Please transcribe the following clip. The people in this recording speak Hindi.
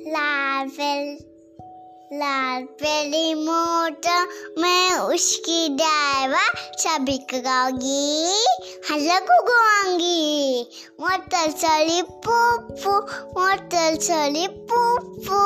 लाल लाल पहली मोटर मैं उसकी ड्राइवर सभी गाऊँगी। हल्ला गुआंगी मोटर चली पुप्पू मोटर चली पुप्पू